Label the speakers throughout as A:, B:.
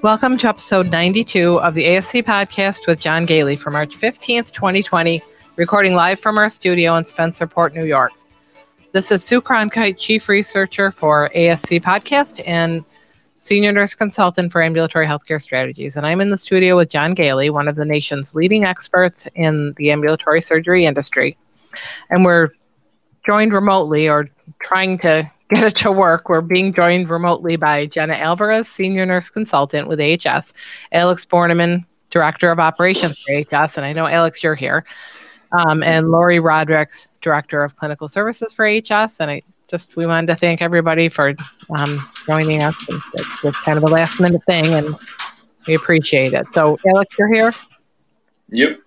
A: Welcome to episode 92 of the ASC podcast with John Goehle for March 15th, 2020, recording live from our studio in Spencerport, New York. This is Sue Cronkite, Chief Researcher for ASC Podcast and Senior Nurse Consultant for Ambulatory Healthcare Strategies. And I'm in the studio with John Goehle, one of the nation's leading experts in the ambulatory surgery industry. And we're joined remotely or trying to get it to work. We're being joined remotely by Jenna Alvarez, Senior Nurse Consultant with AHS, Alex Borneman, Director of Operations for AHS, and I know Alex, you're here, um, and Lori Rodricks, Director of Clinical Services for AHS. And I just we wanted to thank everybody for um, joining us. It's just kind of a last minute thing, and we appreciate it. So, Alex, you're here.
B: Yep.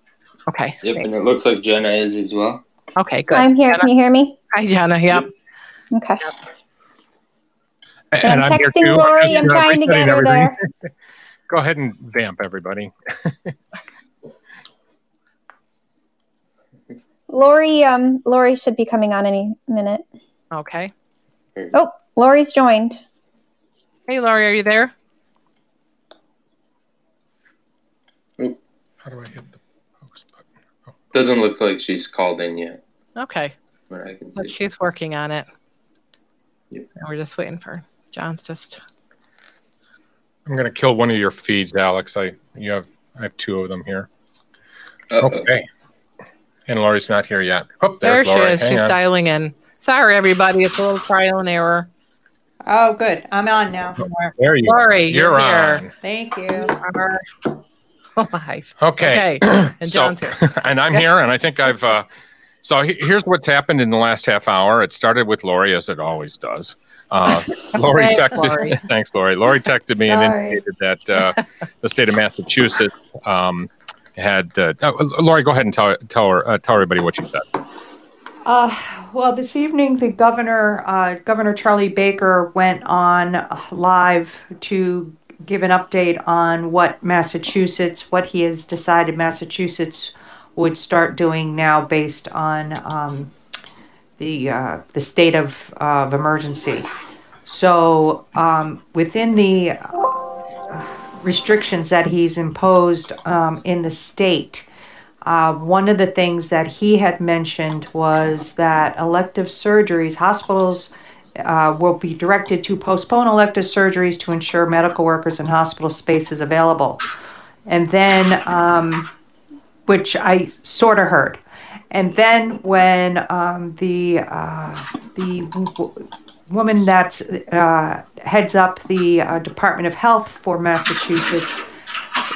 A: Okay.
B: Yep, and it looks like Jenna is as well.
A: Okay, good.
C: I'm here.
A: Jenna?
C: Can you hear me?
A: Hi, Jenna. Yep.
C: Okay.
D: And
C: I'm
D: I'm here
C: texting
D: too.
C: Lori. I'm trying to get her
D: everything.
C: there.
D: Go ahead and vamp everybody.
C: Lori, um, Lori should be coming on any minute.
A: Okay.
C: Oh, Lori's joined.
A: Hey, Lori, are you there?
D: How do I hit the post button? Oh,
B: Doesn't look like she's called in yet,
A: Okay.
B: but I can
A: But
B: see.
A: she's working on it.
B: Yep.
A: And we're just waiting for John's just
D: I'm gonna kill one of your feeds, Alex. I you have I have two of them here.
B: Uh-oh.
D: Okay. And Lori's not here yet. Oh,
A: there
D: there's
A: she
D: Lori.
A: is.
D: Hang
A: She's
D: on.
A: dialing in. Sorry, everybody. It's a little trial and error.
E: Oh, good. I'm on now.
D: There you
A: Lori,
D: are.
A: you're
D: You're
A: here.
D: on.
E: Thank you.
A: Are alive.
D: Okay.
A: Okay. And
D: so,
A: John's here.
D: and I'm here, and I think I've. Uh, so here's what's happened in the last half hour. It started with Lori, as it always does. Uh, Lori
A: Thanks,
D: texted.
A: Lori.
D: Thanks, Lori. Lori texted me and indicated that uh, the state of Massachusetts um, had. Uh, uh, Lori, go ahead and tell tell her uh, tell everybody what you said.
E: Uh, well, this evening, the governor, uh, Governor Charlie Baker, went on live to give an update on what Massachusetts, what he has decided Massachusetts would start doing now based on um, the uh, the state of, of emergency. So, um, within the uh, restrictions that he's imposed um, in the state. Uh, one of the things that he had mentioned was that elective surgeries, hospitals uh, will be directed to postpone elective surgeries to ensure medical workers and hospital space is available. And then, um, which I sort of heard. And then when um, the uh, the woman that uh, heads up the uh, Department of Health for Massachusetts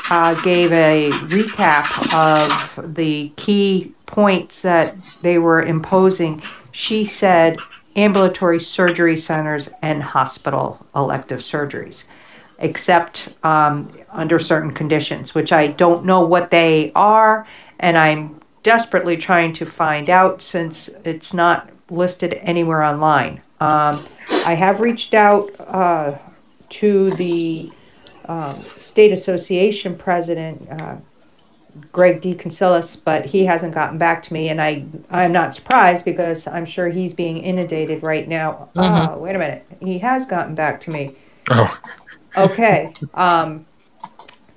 E: uh, gave a recap of the key points that they were imposing. She said ambulatory surgery centers and hospital elective surgeries, except um, under certain conditions, which I don't know what they are, and I'm desperately trying to find out since it's not listed anywhere online. Um, I have reached out uh, to the um, state association president, uh, Greg DeConciliis, but he hasn't gotten back to me, and I I'm not surprised because I'm sure he's being inundated right now. Uh, wait a minute, he has gotten back to me.
D: Oh,
E: Okay. Um,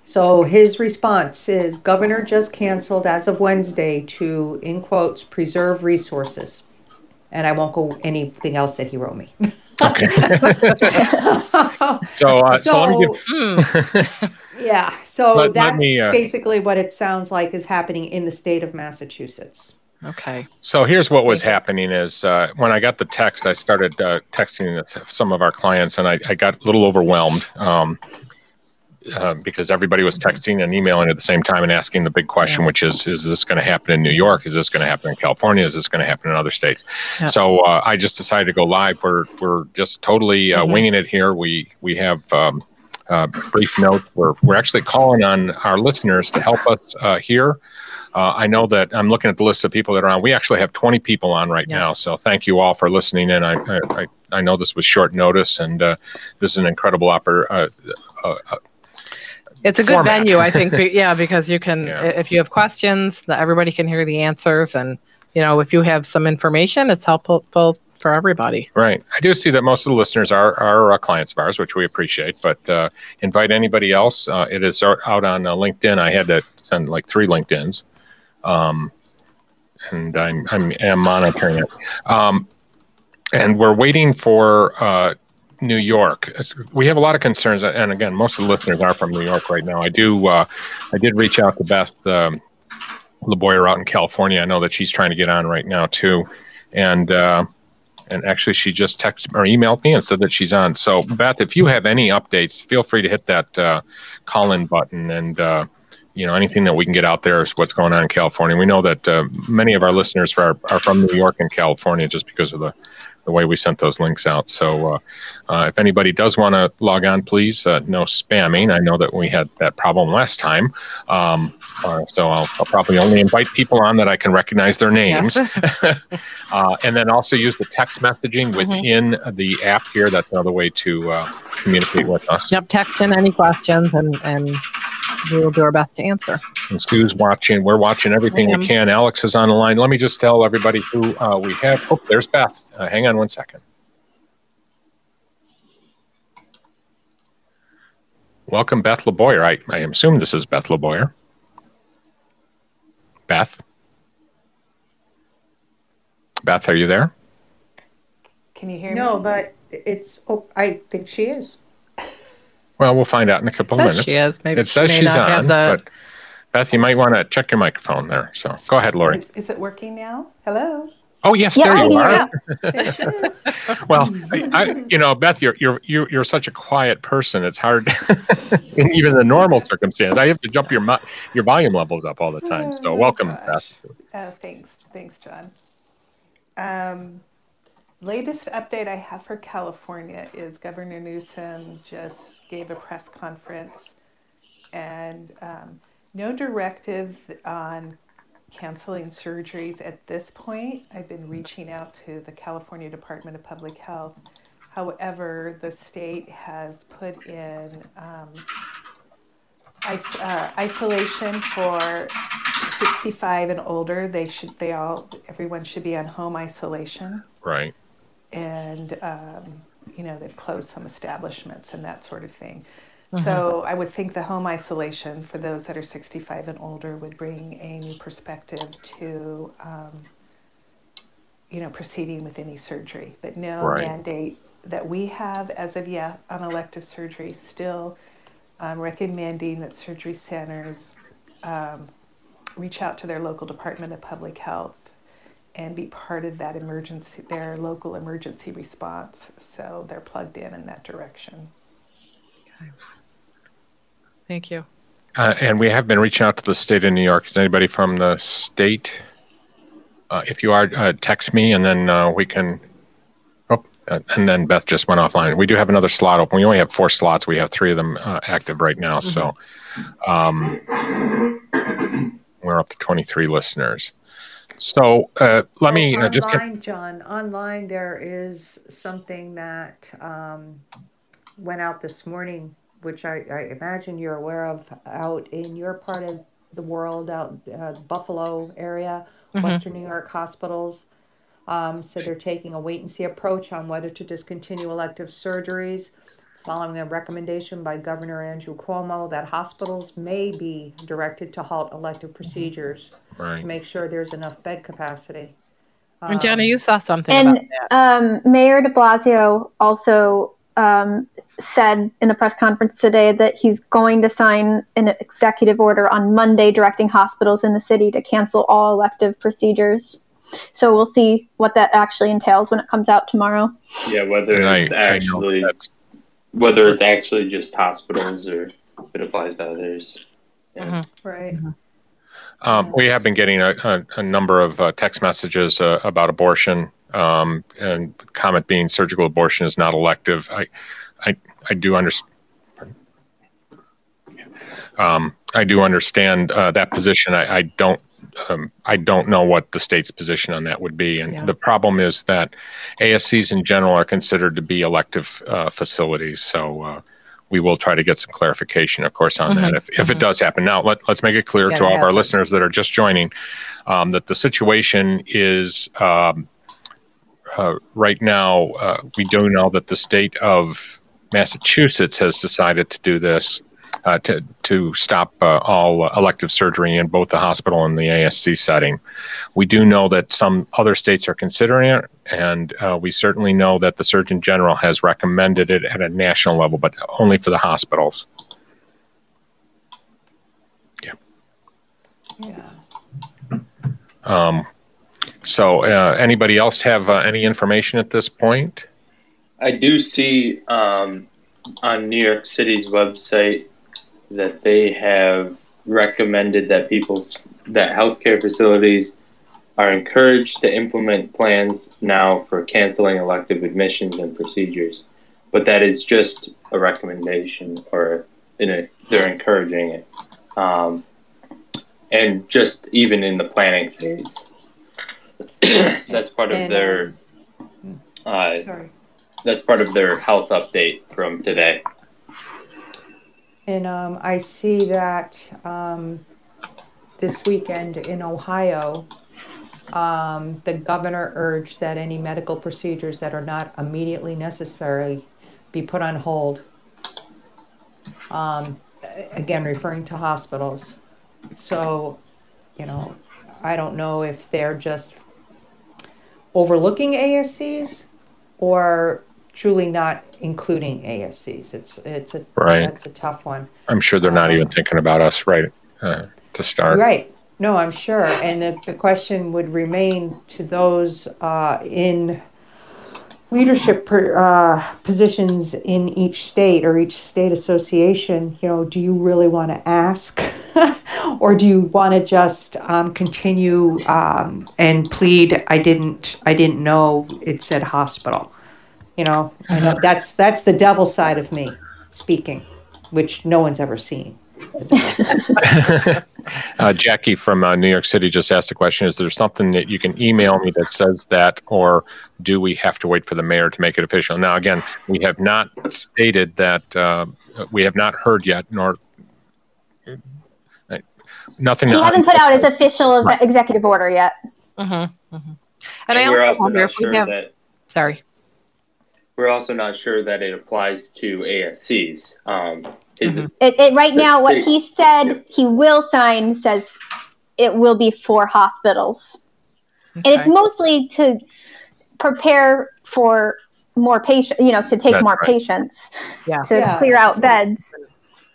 E: so his response is Governor just canceled as of Wednesday to, in quotes, preserve resources. And I won't go anything else that he wrote me.
D: okay. so, uh, so, let me give.
A: Hmm.
E: Yeah, so
D: Let- let
E: that's
D: me, uh,
E: basically what it sounds like is happening in the state of Massachusetts.
A: Okay.
D: So here's what was happening is uh, when I got the text, I started uh, texting some of our clients, and I, I got a little overwhelmed um, uh, because everybody was texting and emailing at the same time and asking the big question, which is: Is this going to happen in New York? Is this going to happen in California? Is this going to happen in other states?
A: Yeah.
D: So uh, I just decided to go live. We're we're just totally uh,
A: Mhm.
D: winging it here. We we have. Um, brief note: We're we're actually calling on our listeners to help us uh, here. Uh, I know that I'm looking at the list of people that are on. We actually have 20 people on right
A: Yeah.
D: now. So thank you all for listening in. I I, I, know this was short notice, and uh, this is an incredible oppor- uh, uh, uh,
A: It's a good
D: Format.
A: venue, I think. be- Yeah, because you can,
D: Yeah.
A: if you have questions, everybody can hear the answers, and you know, if you have some information, it's helpful for everybody.
D: Right. I do see that most of the listeners are, are uh, clients of ours, which we appreciate, but uh, invite anybody else. Uh, it is out on uh, LinkedIn. I had to send like three LinkedIns. Um, and I'm, I'm am monitoring it. Um, and we're waiting for uh, New York. We have a lot of concerns, and again, most of the listeners are from New York right now. I do. Uh, I did reach out to Beth um, LeBoyer out in California. I know that she's trying to get on right now too, and uh, and actually, she just texted or emailed me and said that she's on. So, Beth, if you have any updates, feel free to hit that uh, call-in button and. You know anything that we can get out there is what's going on in California. We know that uh, many of our listeners are, are from New York and California just because of the the way we sent those links out. So uh, uh, if anybody does want to log on, please uh, no spamming. I know that we had that problem last time. Um, so I'll, I'll probably only invite people on that I can recognize their names. uh, and then also use the text messaging within the app here. That's another way to uh, communicate with us.
A: Yep, text in any questions and, and we will do our best to answer.
D: And Sue's watching. We're watching everything we can. Alex is on the line. Let me just tell everybody who uh, we have. Oh, there's Beth. Uh, hang on one second. Welcome, Beth LeBoyer. I, I assume this is Beth LeBoyer. Beth? Beth, are you there?
F: Can you hear me?
E: No, but it's, oh, I think she is.
D: Well, we'll find out in a couple of minutes.
A: she is. Maybe
D: It says
A: may
D: she's on,
A: the-
D: but Beth, you might want to check your microphone there. So go ahead, Lori.
F: Is, is it working now? Hello?
D: Oh, yes,
C: Yeah,
D: there
C: I
D: you are.
C: you.
F: There she is.
D: Well, I, I, you know, Beth, you're you're you're you're such a quiet person. It's hard, in even the normal circumstance. I have to jump your your volume levels up all the time. So,
F: Oh,
D: welcome,
F: gosh.
D: Beth.
F: Oh, thanks. Thanks, John. Um, latest update I have for California is Governor Newsom just gave a press conference and um, no directive on canceling surgeries at this point. I've been reaching out to the California Department of Public Health. However, the state has put in um, is- uh, isolation for 65 and older. They should, they all, everyone should be on home isolation.
D: Right.
F: And, um, you know, they've closed some establishments and that sort of thing. So I would think the home isolation for those that are 65 and older would bring a new perspective to, um, you know, proceeding with any surgery, but no
D: Right.
F: mandate that we have as of yet on elective surgery. Still um, recommending that surgery centers um, reach out to their local Department of Public Health and be part of that emergency, their local emergency response. So they're plugged in in that direction.
A: Thank you.
D: Uh, and we have been reaching out to the state of New York. Is anybody from the state? Uh, if you are, uh, text me, and then uh, we can. Oh, uh, and then Beth just went offline. We do have another slot open. We only have four slots. We have three of them uh, active right now. So, um, we're up to twenty-three listeners. So uh, let me uh, just. Get,
E: Online, John, online, there is something that um, went out this morning, which I, I imagine you're aware of out in your part of the world, out uh, Buffalo area, Western New York hospitals. Um, so they're taking a wait and see approach on whether to discontinue elective surgeries. Following a recommendation by Governor Andrew Cuomo that hospitals may be directed to halt elective procedures
D: right.
E: to make sure there's enough bed capacity.
A: And Jenna,
E: Um,
A: you saw something
C: And
A: about that.
C: um, Mayor de Blasio also um, said in a press conference today that he's going to sign an executive order on Monday directing hospitals in the city to cancel all elective procedures. So we'll see what that actually entails when it comes out tomorrow.
B: Yeah, whether
D: And
B: it's
D: I
B: actually
D: that's
B: whether it's actually just hospitals or if it applies to others. Yeah.
A: Mhm.
E: Right.
D: Um, we have been getting a, a, a number of uh, text messages uh, about abortion, um, and comment being surgical abortion is not elective. I, I, do understand. Um, I do understand uh, that position. I, I don't. Um, I don't know what the state's position on that would be, and
A: Yeah.
D: the problem is that ASCs in general are considered to be elective uh, facilities. So uh, we will try to get some clarification, of course, on that
A: Mhm,
D: if, if it
A: mhm.
D: does happen. Now, let, let's make it clear
A: Yeah,
D: to all of our listeners that are just joining um, that the situation is um, uh, right now, uh, we do know that the state of Massachusetts has decided to do this uh, to to stop uh, all elective surgery in both the hospital and the ASC setting. We do know that some other states are considering it, and uh, we certainly know that the Surgeon General has recommended it at a national level, but only for the hospitals.
E: Yeah. Yeah.
D: Um, so, uh, anybody else have uh, any information at this point?
B: I do see um, on New York City's website that they have recommended that people, that healthcare facilities are encouraged to implement plans now for canceling elective admissions and procedures. But that is just a recommendation, or in a, they're encouraging it. Um, and just even in the planning phase. that's part of
E: And,
B: their uh,
E: Sorry.
B: That's part of their health update from today.
E: And um, I see that um, this weekend in Ohio, um, the governor urged that any medical procedures that are not immediately necessary be put on hold. Um, again, referring to hospitals. So, you know, I don't know if they're just overlooking ASCs or truly not including ASCs. It's it's a
D: Right.
E: that's a tough one.
D: I'm sure they're not even thinking about us right uh, to start.
E: Right. No, I'm sure. And the, the question would remain to those uh, in leadership per, uh, positions in each state or each state association. You know, do you really want to ask, or do you want to just um, continue um, and plead? I didn't. I didn't know it said hospital. You know, I know that's that's the devil side of me speaking, which no one's ever seen.
D: uh, Jackie from uh, New York City just asked the question: Is there something that you can email me that says that, or do we have to wait for the mayor to make it official? Now, again, we have not stated that. Uh, we have not heard yet, nor uh, nothing.
C: He hasn't put out his official executive order yet.
A: Mm-hmm. And,
B: And,
A: I also
B: also
A: wonder if we
B: sure
A: have.
B: that
A: Sorry.
B: We're also not sure that it applies to ASCs. Um, is
A: Mhm.
B: it
C: It, it right
B: The
C: now, what he said
B: yeah.
C: he will sign says it will be for hospitals, and it's mostly to prepare for more patient, you know, to take
D: That's
C: more
D: right.
C: patients
A: Yeah.
C: to
E: Yeah.
C: clear out beds.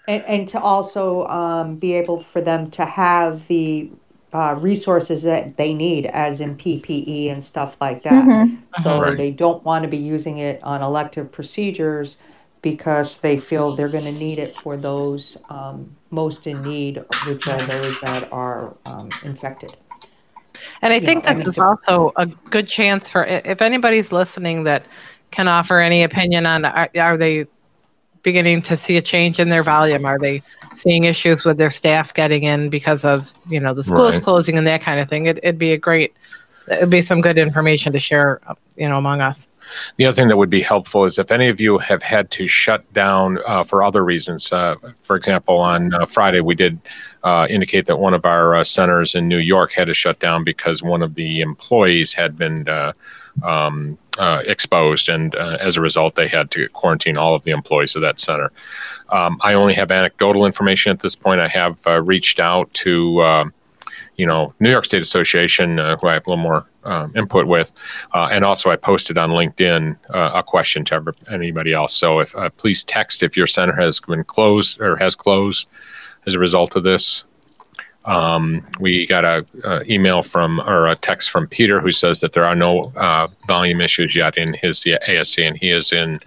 E: And, and to also um, be able for them to have the uh, resources that they need, as in PPE and stuff like that.
C: Mhm.
E: So
D: Right.
E: they don't want to be using it on elective procedures because they feel they're going to need it for those um, most in need, which are those that are um, infected.
A: And I
E: you
A: think
E: know, I
A: this
E: mean,
A: is also a good chance for if anybody's listening that can offer any opinion on are, are they beginning to see a change in their volume? Are they seeing issues with their staff getting in because of you know the schools
D: Right.
A: closing and that kind of thing? It, it'd be a great, it'd be some good information to share, you know, among us.
D: The other thing that would be helpful is if any of you have had to shut down uh, for other reasons. Uh, for example, on uh, Friday, we did uh, indicate that one of our uh, centers in New York had to shut down because one of the employees had been uh, um, uh, exposed, and uh, as a result, they had to quarantine all of the employees of that center. Um, I only have anecdotal information at this point. I have uh, reached out to. um you know, New York State Association, uh, who I have a little more um, input with, uh, and also I posted on LinkedIn uh, a question to anybody else. So if please text if your center has been closed or has closed as a result of this. Um, we got a, a email from or a text from Peter who says that there are no uh, volume issues yet in his ASC, and he is in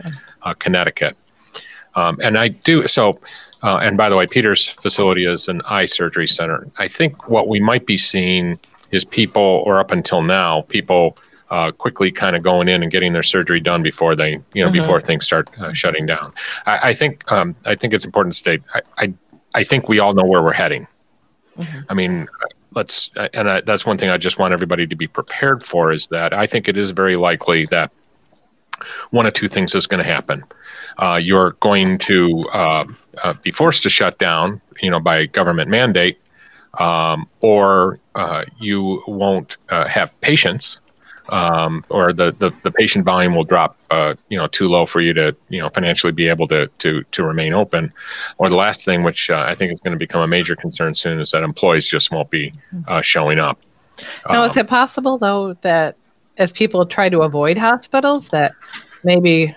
D: uh, Connecticut. Um, and I do so. Uh, and by the way, Peter's facility is an eye surgery center. I think what we might be seeing is people, or up until now, people uh, quickly kind of going in and getting their surgery done before they, you know,
A: Mhm.
D: before things start uh, shutting down. I, I think, um, I think it's important to state. I, I, I think we all know where we're heading.
A: Mhm.
D: I mean, let's, and I, that's one thing I just want everybody to be prepared for is that I think it is very likely that one of two things is going to happen. Uh, you're going to uh, uh, be forced to shut down, you know, by government mandate, um, or uh, you won't uh, have patients um, or the, the the patient volume will drop, uh, you know, too low for you to you know financially be able to to to remain open. Or the last thing, which uh, I think is going to become a major concern soon, is that employees just won't be uh, showing up.
A: Now, is
D: Um,
A: it possible though that as people try to avoid hospitals, that maybe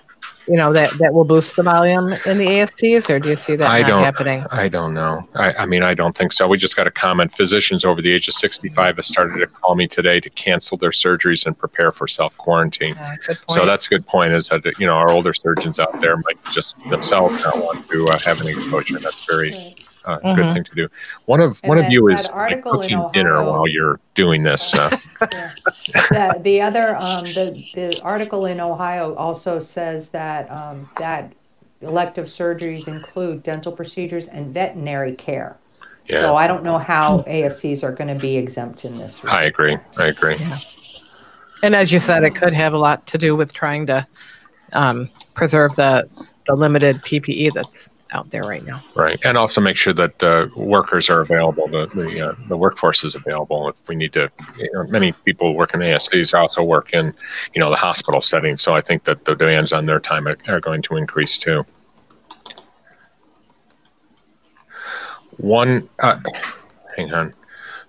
A: you know that that will boost the volume in the ASCs, or do you see that
D: I
A: not
D: don't-
A: happening?
D: I don't know. I, I mean, I don't think so. We just got a comment. Physicians over the age of 65 have started to call me today to cancel their surgeries and prepare for self quarantine.
A: Uh.
D: So that's a good point. Is that you know our older surgeons out there might just themselves not want to uh, have any exposure. That's very uh,
A: Mhm.
D: good thing to do. One of
E: And
D: one of you is like, cooking dinner while you're doing this. Uh,
E: Yeah. the, the other um, the the article in Ohio also says that um, that elective surgeries include dental procedures and veterinary care.
D: Yeah.
E: So I don't know how ASCs are going to be exempt in this.
D: I agree. I agree.
A: And as you said, it could have a lot to do with trying to um, preserve the the limited PPE that's out there right now.
D: Right, and also make sure that uh, workers are available. The the, uh, the workforce is available. If we need to, you know, many people work in ASCs also work in, you know, the hospital setting. So I think that the demands on their time are, are going to increase too. One, uh, hang on.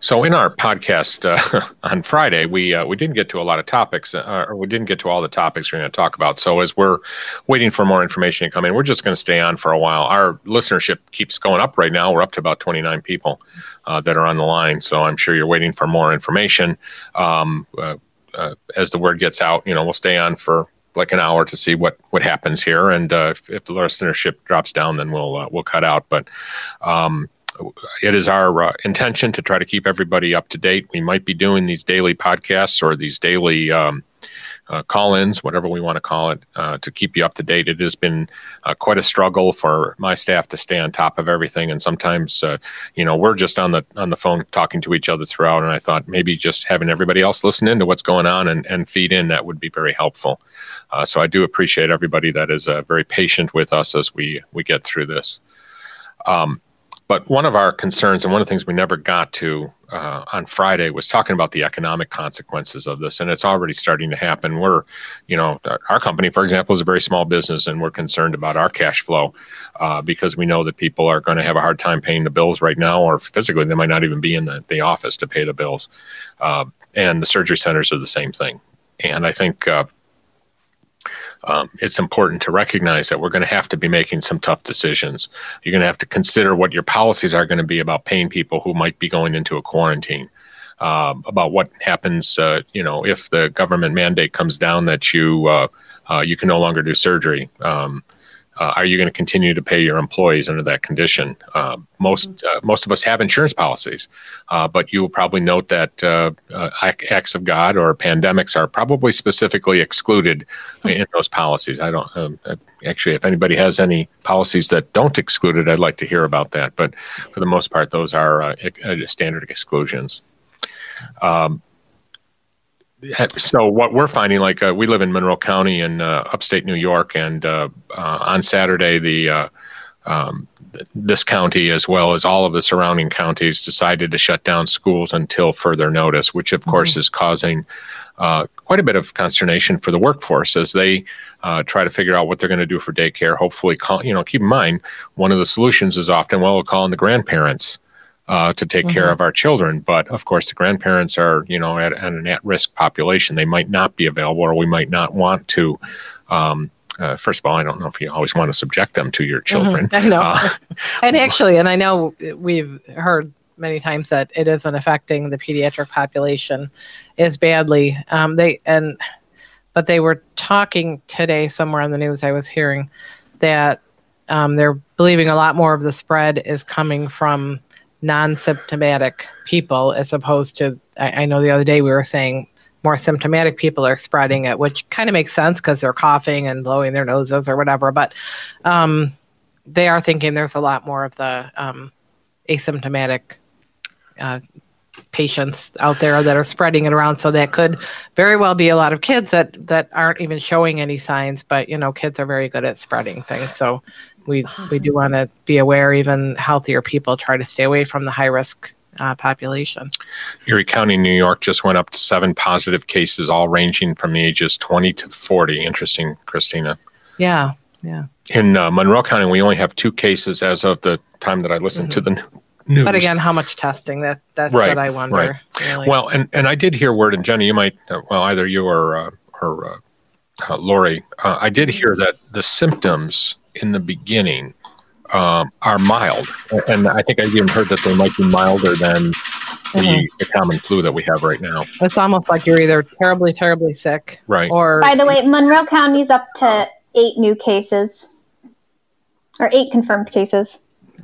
D: So in our podcast uh, on Friday, we uh, we didn't get to a lot of topics, uh, or we didn't get to all the topics we're going to talk about. So as we're waiting for more information to come in, we're just going to stay on for a while. Our listenership keeps going up right now. We're up to about 29 people uh, that are on the line. So I'm sure you're waiting for more information. Um, uh, uh, as the word gets out, you know, we'll stay on for like an hour to see what what happens here. And if, if the listenership drops down, then we'll we'll cut out. But um, it is our uh, intention to try to keep everybody up to date. We might be doing these daily podcasts or these daily um, uh, call-ins, whatever we want to call it, uh, to keep you up to date. It has been uh, quite a struggle for my staff to stay on top of everything, and sometimes, uh, you know, we're just on the on the phone talking to each other throughout. And I thought maybe just having everybody else listen in to what's going on and, and feed in that would be very helpful. Uh, so I do appreciate everybody that is very patient with us as we we get through this. Um, but one of our concerns, and one of the things we never got to uh, on Friday, was talking about the economic consequences of this, and it's already starting to happen. We're, you know, our- company, for example, is a very small business, and we're concerned about our cash flow uh, because we know that people are going to have a hard time paying the bills right now, or physically they might not even be in the, the office to pay the bills. Uh, and the surgery centers are the same thing. And I think uh, um, it's important to recognize that we're going to have to be making some tough decisions. You're going to have to consider what your policies are going to be about paying people who might be going into a quarantine. Um, about what happens, uh, you know, if the government mandate comes down that you uh, uh, you can no longer do surgery. Um, uh, are you going to continue to pay your employees under that condition? Uh, most uh, most of us have insurance policies, uh, but you will probably note that uh, uh, acts of God or pandemics are probably specifically excluded in those policies. I don't um, actually. If anybody has any policies that don't exclude it, I'd like to hear about that. But for the most part, those are standard exclusions. Um, so what we're finding, like uh, we live in Monroe County in uh, upstate New York, and uh, uh, on Saturday, the uh, um, th- this county as well as all of the surrounding counties decided to shut down schools until further notice, which of course is causing uh, quite a bit of consternation for the workforce as they uh, try to figure out what they're going to do for daycare. Hopefully, call, you know, keep in mind one of the solutions is often well, we'll call in the grandparents uh, to take care
A: Mhm.
D: of our children. But of course, the grandparents are, you know, at, at an at-risk population. They might not be available, or we might not want to. Um, uh, first of all, I don't know if you always want to subject them to your children.
A: Mhm, I know.
D: Uh,
A: and actually, and I know we've heard many times that it isn't affecting the pediatric population as badly. Um, they and but they were talking today somewhere on the news. I was hearing that um, they're believing a lot more of the spread is coming from non-symptomatic people as opposed to. I, I know the other day we were saying more symptomatic people are spreading it, which kind of makes sense because they're coughing and blowing their noses or whatever. But um, they are thinking there's a lot more of the um, asymptomatic uh, patients out there that are spreading it around. So that could very well be a lot of kids that that aren't even showing any signs. But you know, kids are very good at spreading things. So we we do want to be aware. Even healthier people try to stay away from the high risk uh, population.
D: Erie County, New York just went up to seven positive cases, all ranging from the ages 20 to 40. Interesting, Christina.
A: Yeah, yeah.
D: In uh, Monroe County, we only have two cases as of the time that I listened to the n- news.
A: But again, how much testing? That that's
D: Right,
A: what I wonder.
D: right.
A: really.
D: Well, and, and I did hear word, and Jenny, you might, uh, well, either you or, uh, or uh, uh, Lori, uh, I did hear that the symptoms in the beginning um, are mild. And I think I even heard that they might be milder than the,
A: Mhm.
D: the common flu that we have right now.
A: it's almost like you're either terribly, terribly sick,
D: Right.
A: or
C: By the way, Monroe County's up to eight new cases, or eight confirmed cases.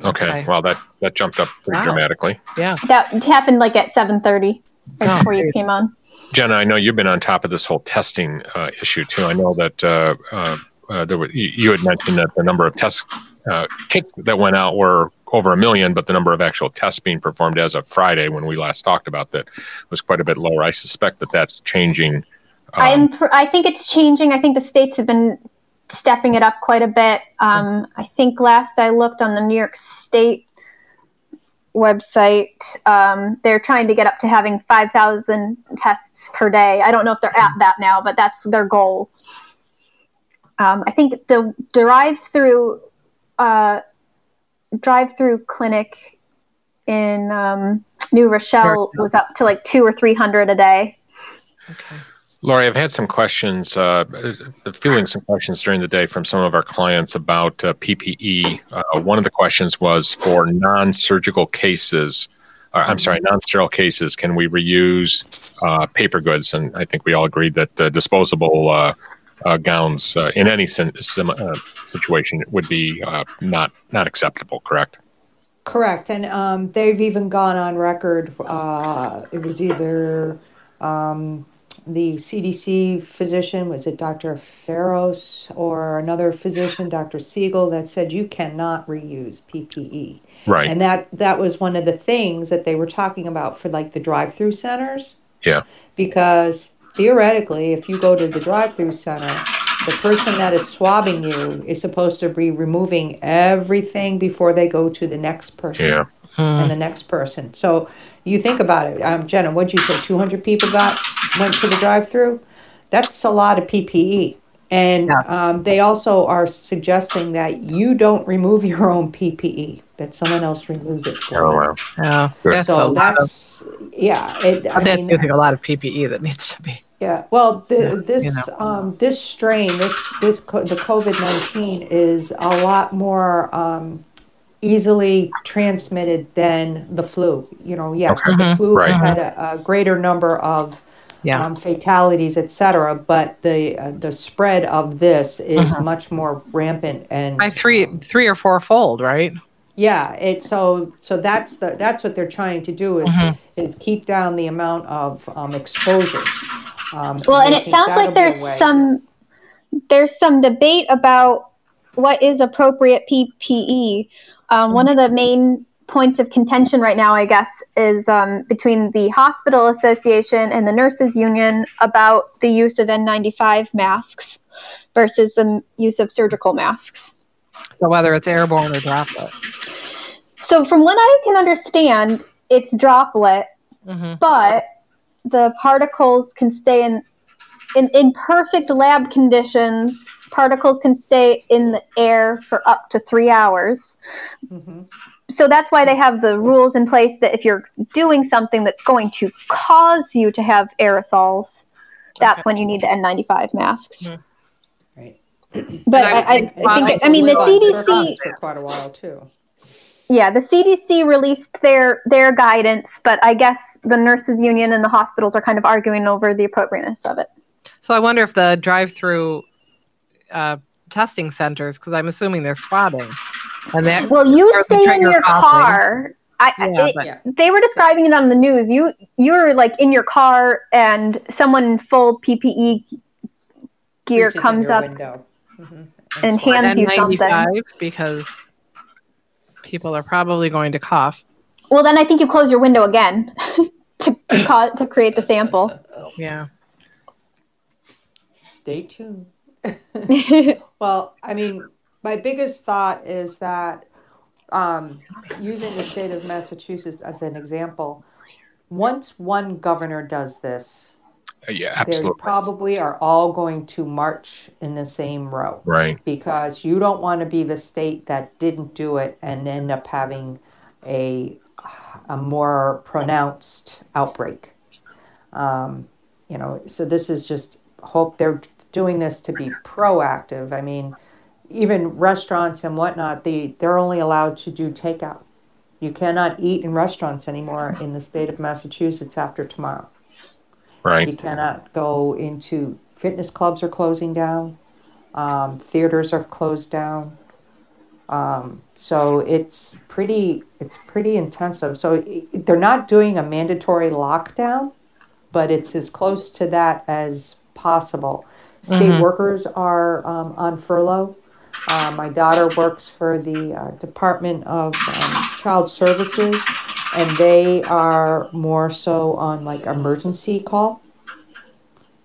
D: Okay.
A: Okay.
D: Well, that, that jumped up pretty
A: Wow.
D: dramatically.
A: yeah.
C: That happened like at seven thirty, right
A: Oh,
C: before you came on.
D: Jenna, I know you've been on top of this whole testing uh, issue too. I know that uh, uh, uh, there were, you, you had mentioned that the number of tests uh, kits that went out were over a million, but the number of actual tests being performed as of Friday, when we last talked about that, was quite a bit lower. I suspect that that's changing. Um,
C: I'm. pr- I think it's changing. I think the states have been stepping it up quite a bit. Um, I think last I looked on the New York State website, um, they're trying to get up to having 5,000 tests per day. I don't know if they're at that now, but that's their goal. Um, I think the drive-through uh, drive-through clinic in um, New Rochelle was up to like two or three hundred a day.
A: Okay.
D: Lori, I've had some questions, uh, uh, feeling some questions during the day from some of our clients about uh, PPE. Uh, one of the questions was for non-surgical cases. Or, I'm sorry, non-sterile cases. Can we reuse uh, paper goods? And I think we all agreed that uh, disposable uh, gowns uh, in any sim- uh, situation would be uh, not not acceptable. Correct?
E: Correct, and um, they've even gone on record. Uh, it was either um, the CDC physician, was it Dr. Farros, or another physician, Dr. Siegel, that said you cannot reuse PPE.
D: Right.
E: And that that was one of the things that they were talking about for like the drive-through centers.
D: Yeah.
E: Because theoretically, if you go to the drive-through center, the person that is swabbing you is supposed to be removing everything before they go to the next person
D: Yeah.
E: and the next person. So you think about it, um, Jenna. What'd you say? Two hundred people got went to the drive-through. That's a lot of PPE. And
A: Yeah.
E: um, they also are suggesting that you don't remove your own PPE; that someone else removes it for
D: Oh
E: you.
D: wow.
A: Yeah.
D: Sure.
A: That's a
E: So
A: lot of,
E: that's yeah. It, I
A: that's
E: mean,
A: I think a lot of PPE that needs to be.
E: Yeah. Well, the, this
A: you know.
E: um, this strain, this this co- the COVID nineteen is a lot more um, easily transmitted than the flu. You know, yes,
D: Okay.
E: the flu
D: Right.
E: had a, a greater number of
A: Yeah.
E: um, fatalities, etc. But the uh, the spread of this is
A: Mhm.
E: much more rampant and
A: By three, three or four fold, right?
E: yeah, it's so so that's the that's what they're trying to do is
A: Mhm.
E: is keep down the amount of um, exposures. Um,
C: Well, and
E: they
C: it sounds like there's some there's some debate about what is appropriate PPE. Um, One of the main points of contention right now, I guess, is um, between the hospital association and the nurses union about the use of N95 masks versus the use of surgical masks.
A: So whether it's airborne or droplet.
C: So, from what I can understand, it's droplet,
A: hmm
C: but the particles can stay in, in in perfect lab conditions particles can stay in the air for up to three hours
E: Mhm.
C: so that's why they have the rules in place that if you're doing something that's going to cause you to have aerosols that's when you need the n95 masks
A: Mhm.
E: Right.
C: but
A: And I
C: I, I,
A: think
C: I think
A: also
C: I mean the CDC
E: for quite a while too.
C: Yeah, the CDC released their their guidance, but I guess the nurses union and the hospitals are kind of arguing over the appropriateness of it.
A: So I wonder if the drive-through uh, testing centers, because I'm assuming they're swabbing, and that
C: Well, you stay in your
A: coughing.
C: car. I, I-
A: Yeah,
C: it-
A: but-
C: they were describing it on the news. You you're like in your car, and someone in full PPE gear
E: Reaches
C: comes up.
E: window. Mhm.
C: And
E: swats.
C: hands you something.
A: N95 because people are probably going to cough.
C: Well, then I think you close your window again to cause, to create the sample.
A: Yeah.
E: Stay tuned. Well, I mean, my biggest thought is that um, using the state of Massachusetts as an example, once one governor does this,
D: Uh, yeah,
E: they probably are all going to march in the same row
D: Right.
E: because you don't want to be the state that didn't do it and end up having a a more pronounced outbreak. Um, you know, so this is just hope they're doing this to be proactive. I mean, even restaurants and whatnot, they they're only allowed to do takeout. You cannot eat in restaurants anymore in the state of Massachusetts after tomorrow. You
D: Right.
E: cannot go into fitness clubs are closing down, um, theaters are closed down. Um, so it's pretty it's pretty intensive. So i- they're not doing a mandatory lockdown, but it's as close to that as possible. State
A: Mhm.
E: workers are um, on furlough. Uh, my daughter works for the uh, Department of um, Child Services, and they are more so on like emergency call.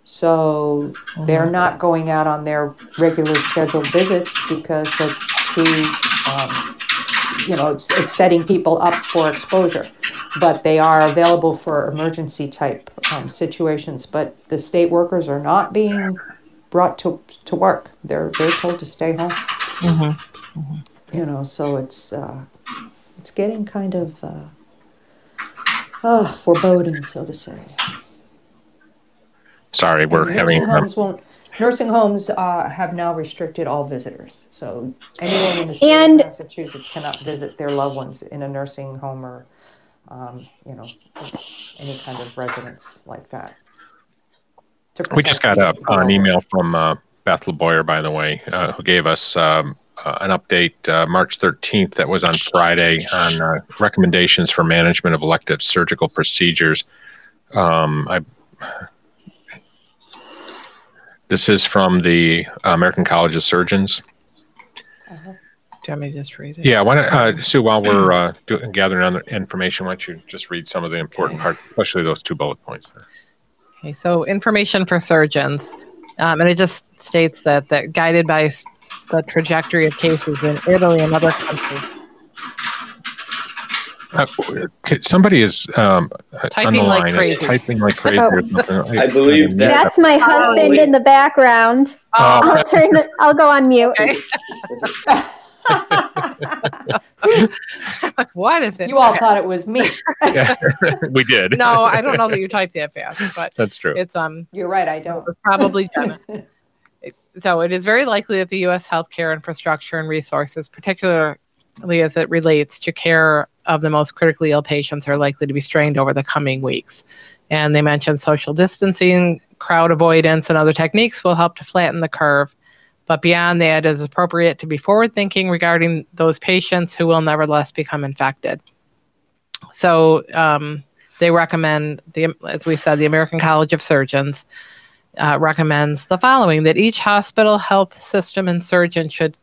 E: So they're not going out on their regular scheduled visits because it's too, um, you know, it's, it's setting people up for exposure. But they are available for emergency type um, situations. But the state workers are not being brought to, to work. They're they're told to stay home.
A: Mhm.
E: You know, so it's uh, it's getting kind of uh, uh, foreboding, so to say.
D: Sorry, we're
E: And
D: having.
E: nursing homes won't. Nursing homes uh, have now restricted all visitors, so anyone in the state
C: And-
E: of Massachusetts cannot visit their loved ones in a nursing home or, um, you know, any kind of residence like that.
D: We just got a, an email from uh, Beth LeBoyer, by the way, uh, who gave us um, uh, an update uh, March 13th. That was on Friday on uh, recommendations for management of elective surgical procedures. Um, I, this is from the American College of Surgeons.
A: Do you want me to just read it?
D: Yeah, why don't, uh, Sue, while we're uh, doing, gathering other information, why don't you just read some of the important parts, especially those two bullet points there.
A: Okay, so information for surgeons, um, and it just states that that guided by the trajectory of cases in Italy and other countries.
D: Uh, somebody is um, on
A: Typing
D: the
A: like
D: line
A: crazy.
D: is typing like crazy.
C: Oh.
D: or something.
B: I believe that-
C: That's my husband in the background.
D: Oh.
C: I'll turn. I'll go on mute.
A: Okay. what is it?
E: you all
A: Okay.
E: thought it was me.
D: Yeah, we did.
A: No, I don't know that you typed that fast, but
D: That's true.
A: it's um
E: You're right. I don't.
A: probably Jenna. so it is very likely that the U.S. healthcare infrastructure and resources, particularly as it relates to care of the most critically ill patients, are likely to be strained over the coming weeks. And they mentioned social distancing, crowd avoidance, and other techniques will help to flatten the curve. But beyond that, it is appropriate to be forward thinking regarding those patients who will nevertheless become infected. So um, they recommend, the, as we said, the American College of Surgeons uh, recommends the following that each hospital, health system, and surgeon should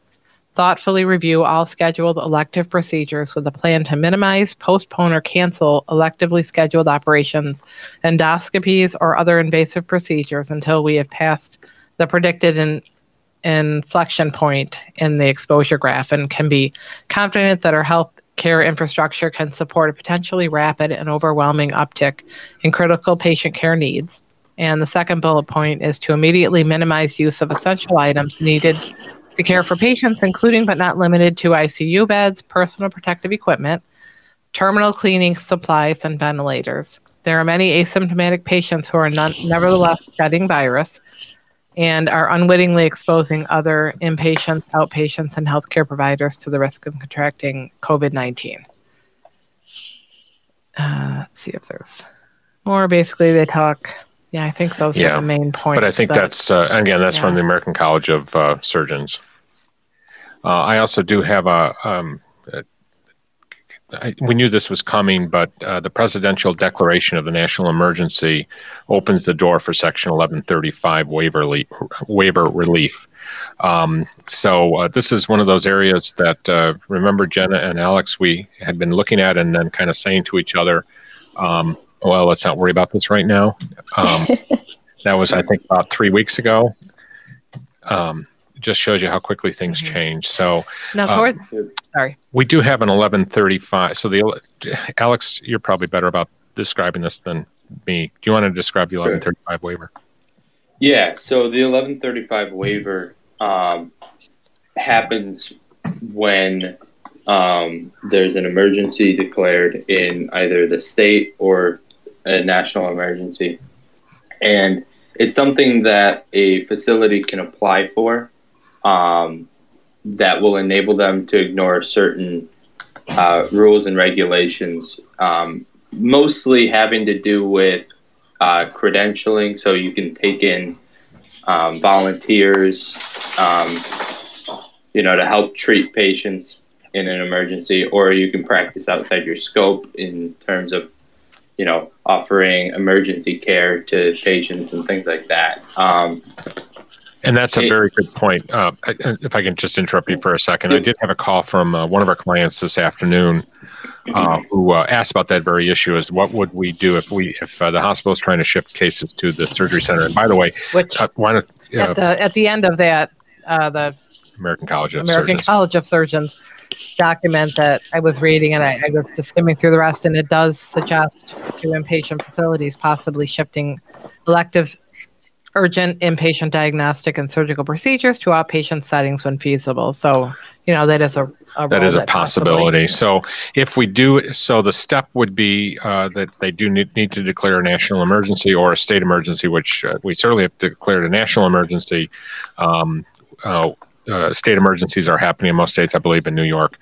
A: thoughtfully review all scheduled elective procedures with a plan to minimize, postpone, or cancel electively scheduled operations, endoscopies, or other invasive procedures until we have passed the predicted in, inflection point in the exposure graph and can be confident that our health care infrastructure can support a potentially rapid and overwhelming uptick in critical patient care needs. And the second bullet point is to immediately minimize use of essential items needed to care for patients, including but not limited to ICU beds, personal protective equipment, terminal cleaning supplies, and ventilators. There are many asymptomatic patients who are non- nevertheless shedding virus and are unwittingly exposing other inpatients, outpatients, and healthcare providers to the risk of contracting COVID 19. Uh, let's see if there's more. Basically, they talk. Yeah, I think those
D: Yeah,
A: are the main points.
D: but I think
A: that-
D: that's uh, again that's from the American College of uh, Surgeons. Uh, I also do have a. Um, I, we knew this was coming, but uh, the presidential declaration of the national emergency opens the door for Section 1135 waiver le- waiver relief. Um, so uh, this is one of those areas that uh, remember Jenna and Alex we had been looking at and then kind of saying to each other, um, "Well, let's not worry about this right now." Um, that was, I think, about three weeks ago. Um, just shows you how quickly things
A: Mhm.
D: change. So
A: Now, toward, sorry.
D: we do have an 1135. So the Alex, you're probably better about describing this than me. Do you want to describe the 1135 waiver?
B: Yeah, so the 1135 waiver um, happens when um, there's an emergency declared in either the state or a national emergency. And it's something that a facility can apply for um, that will enable them to ignore certain uh, rules and regulations, um, mostly having to do with uh, credentialing. So you can take in um, volunteers, um, you know, to help treat patients in an emergency, or you can practice outside your scope in terms of, you know, offering emergency care to patients and things like that. Um,
D: And that's a very good point. Uh, if I can just interrupt you for a second, I did have a call from uh, one of our clients this afternoon uh, who uh, asked about that very issue: is what would we do if we if uh, the hospital is trying to shift cases to the surgery center? And by the way,
A: Which
D: uh, why don't uh,
A: at the at the end of that, uh, the
D: American College of
A: American
D: Surgeons?
A: College of Surgeons document that I was reading, and I, I was just skimming through the rest, and it does suggest to inpatient facilities possibly shifting elective, urgent inpatient diagnostic and surgical procedures to outpatient settings when feasible. So, you know, that is a, a
D: That is a
A: possibly-
D: possibility. So if we do, so the step would be uh, that they do need, need to declare a national emergency or a state emergency, which uh, we certainly have declared a national emergency. Um, uh, uh, state emergencies are happening in most states, I believe, in New York.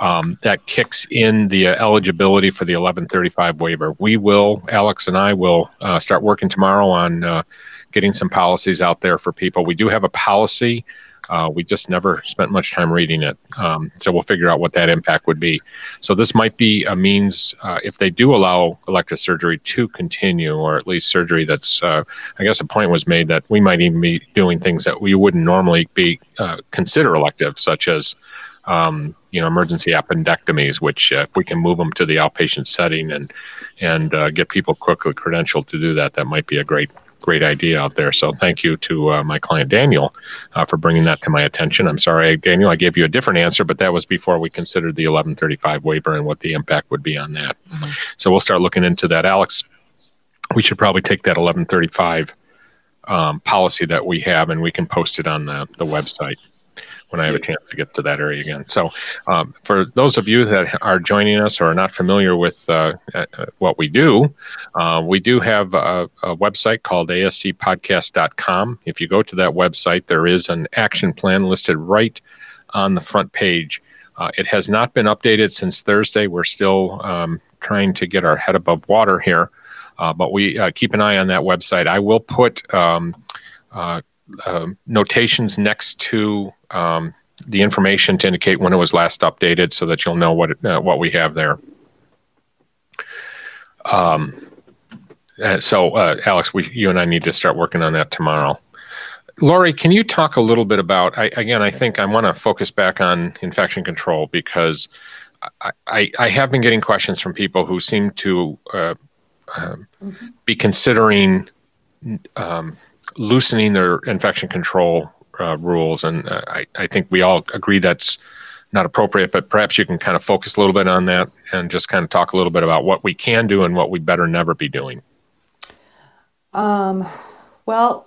D: Um, that kicks in the uh, eligibility for the 1135 waiver. We will, Alex and I will uh, start working tomorrow on uh, getting some policies out there for people. We do have a policy. Uh, we just never spent much time reading it. Um, so we'll figure out what that impact would be. So this might be a means, uh, if they do allow elective surgery to continue, or at least surgery that's, uh, I guess a point was made that we might even be doing things that we wouldn't normally be uh, consider elective, such as, um, you know, emergency appendectomies, which uh, if we can move them to the outpatient setting and and uh, get people quickly credentialed to do that, that might be a great great idea out there. So thank you to uh, my client Daniel uh, for bringing that to my attention. I'm sorry, Daniel, I gave you a different answer, but that was before we considered the 1135 waiver and what the impact would be on that.
A: Mhm.
D: So we'll start looking into that. Alex, we should probably take that 1135 um, policy that we have and we can post it on the, the website when I have a chance to get to that area again. So, um, for those of you that are joining us or are not familiar with uh, uh, what we do, uh, we do have a, a website called ascpodcast.com. If you go to that website, there is an action plan listed right on the front page. Uh, it has not been updated since Thursday. We're still um, trying to get our head above water here, uh, but we uh, keep an eye on that website. I will put um, uh, um, notations next to um, the information to indicate when it was last updated, so that you'll know what it, uh, what we have there. Um, uh, so, uh, Alex, we, you and I need to start working on that tomorrow. Lori, can you talk a little bit about? I, again, I think I want to focus back on infection control because I, I, I have been getting questions from people who seem to uh, um be considering um, loosening their infection control uh, rules, and uh, I, I think we all agree that's not appropriate. But perhaps you can kind of focus a little bit on that and just kind of talk a little bit about what we can do and what we better never be doing.
E: Um, well,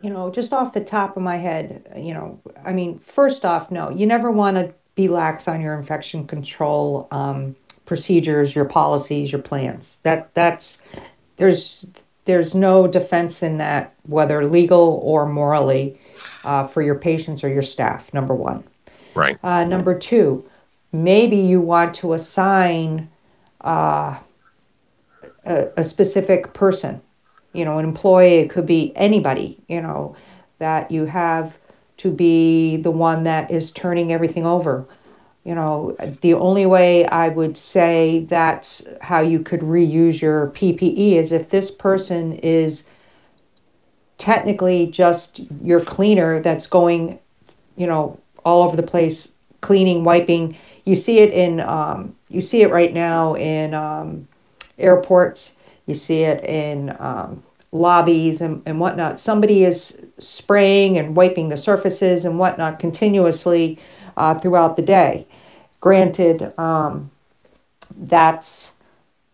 E: you know, just off the top of my head, you know, I mean, first off, no, you never want to be lax on your infection control um, procedures, your policies, your plans. That that's there's there's no defense in that, whether legal or morally, uh, for your patients or your staff. Number one.
D: Right.
E: Uh, number two, maybe you want to assign uh, a, a specific person, you know, an employee, it could be anybody, you know, that you have to be the one that is turning everything over. You know, the only way I would say that's how you could reuse your PPE is if this person is technically just your cleaner that's going, you know, all over the place, cleaning, wiping. You see it in, um, you see it right now in um, airports. You see it in um, lobbies and, and whatnot, somebody is spraying and wiping the surfaces and whatnot continuously uh, throughout the day. Granted, um, that's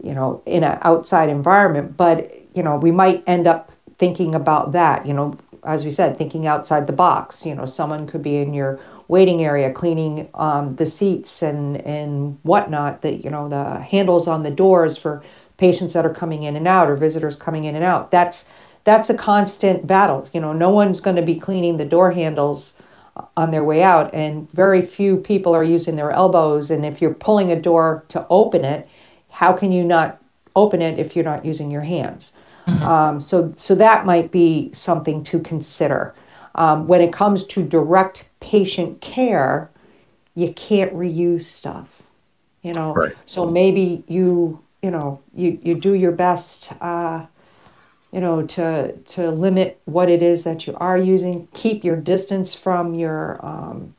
E: you know in an outside environment, but you know we might end up thinking about that. You know, as we said, thinking outside the box. You know, someone could be in your waiting area cleaning um, the seats and and whatnot. That you know the handles on the doors for patients that are coming in and out or visitors coming in and out. That's that's a constant battle. You know, no one's going to be cleaning the door handles on their way out, and very few people are using their elbows. And if you're pulling a door to open it, how can you not open it if you're not using your hands? Mm-hmm. Um, so, so that might be something to consider. Um, when it comes to direct patient care, you can't reuse stuff. You know, right. so maybe you you know you you do your best uh, you know to to limit what it is that you are using keep your distance from your um,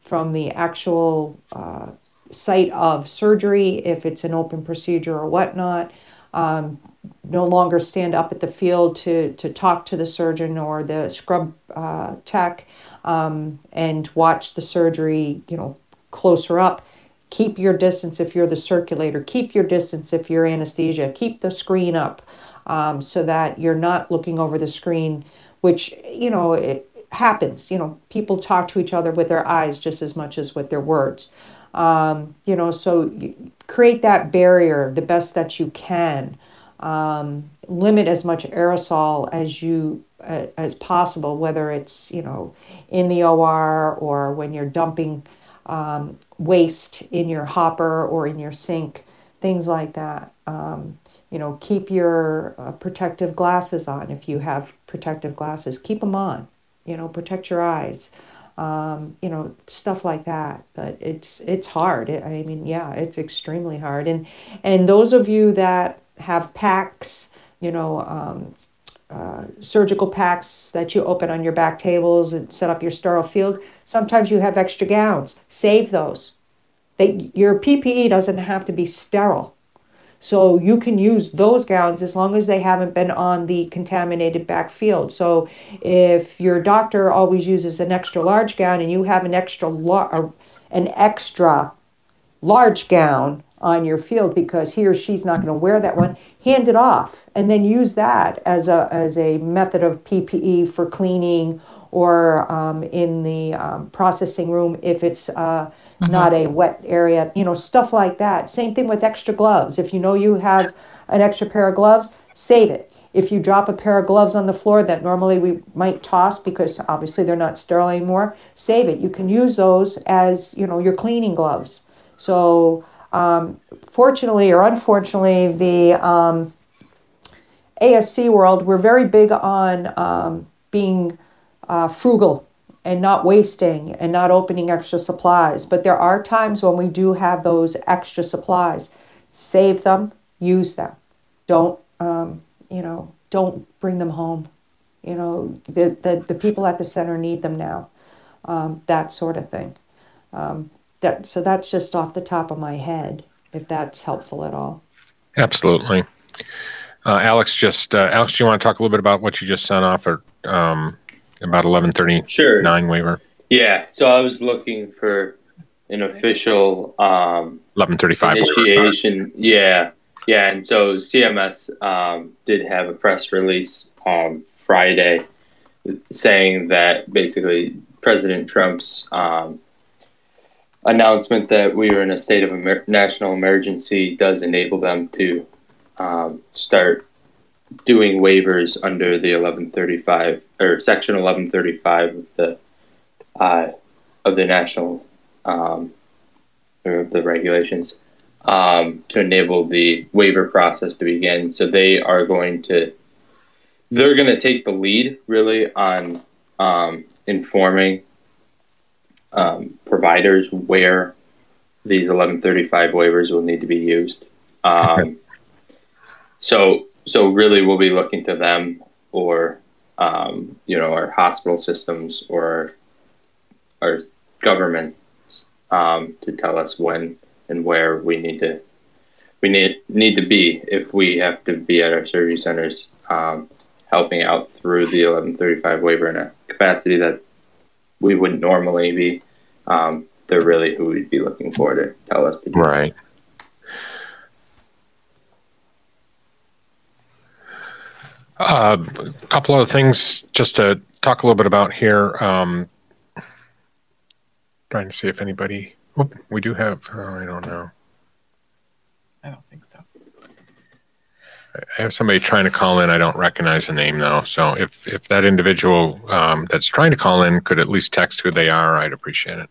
E: from the actual uh, site of surgery if it's an open procedure or whatnot um, no longer stand up at the field to to talk to the surgeon or the scrub uh, tech um, and watch the surgery you know closer up Keep your distance if you're the circulator. Keep your distance if you're anesthesia. Keep the screen up um, so that you're not looking over the screen, which, you know, it happens. You know, people talk to each other with their eyes just as much as with their words. Um, you know, so create that barrier the best that you can. Um, limit as much aerosol as you uh, as possible, whether it's you know in the OR or when you're dumping um, waste in your hopper or in your sink, things like that. Um, you know, keep your uh, protective glasses on if you have protective glasses. Keep them on. You know, protect your eyes. Um, you know, stuff like that. But it's it's hard. It, I mean, yeah, it's extremely hard. And and those of you that have packs, you know, um, uh, surgical packs that you open on your back tables and set up your sterile field. Sometimes you have extra gowns. Save those. They, your PPE doesn't have to be sterile. So you can use those gowns as long as they haven't been on the contaminated back field. So if your doctor always uses an extra large gown and you have an extra lar- an extra large gown on your field because he or she's not going to wear that one, hand it off and then use that as a, as a method of PPE for cleaning or um, in the um, processing room if it's uh, mm-hmm. not a wet area, you know, stuff like that. Same thing with extra gloves. If you know you have an extra pair of gloves, save it. If you drop a pair of gloves on the floor that normally we might toss because obviously they're not sterile anymore, save it. You can use those as, you know, your cleaning gloves. So um, fortunately or unfortunately, the um, ASC world, we're very big on um, being uh, frugal and not wasting and not opening extra supplies. But there are times when we do have those extra supplies. Save them, use them. Don't, um, you know, don't bring them home. You know, the, the, the people at the center need them now. Um, that sort of thing. Um, that, so that's just off the top of my head if that's helpful at all.
D: Absolutely. Uh, Alex, just uh, Alex, do you want to talk a little bit about what you just sent off or um, about eleven thirty
B: sure.
D: nine waiver?
B: Yeah. So I was looking for an official um,
D: eleven thirty five
B: initiation. Yeah, yeah. And so CMS um, did have a press release on Friday saying that basically President Trump's um, announcement that we were in a state of emer- national emergency does enable them to um, start doing waivers under the 1135 or section 1135 of the uh, of the national um, or the regulations um, to enable the waiver process to begin. So they are going to they're going to take the lead really on um, informing um, providers where these 1135 waivers will need to be used. Um. So, so really, we'll be looking to them or um, you know our hospital systems or our government um, to tell us when and where we need to we need need to be if we have to be at our surgery centers um, helping out through the 1135 waiver in a capacity that we wouldn't normally be, um, they're really who we'd be looking for to tell us to do.
D: Right. Uh, a couple of things just to talk a little bit about here. Um, trying to see if anybody. Oh, we do have. Oh, I don't know.
F: I don't think so.
D: I have somebody trying to call in. I don't recognize the name though. So if if that individual um, that's trying to call in could at least text who they are, I'd appreciate it.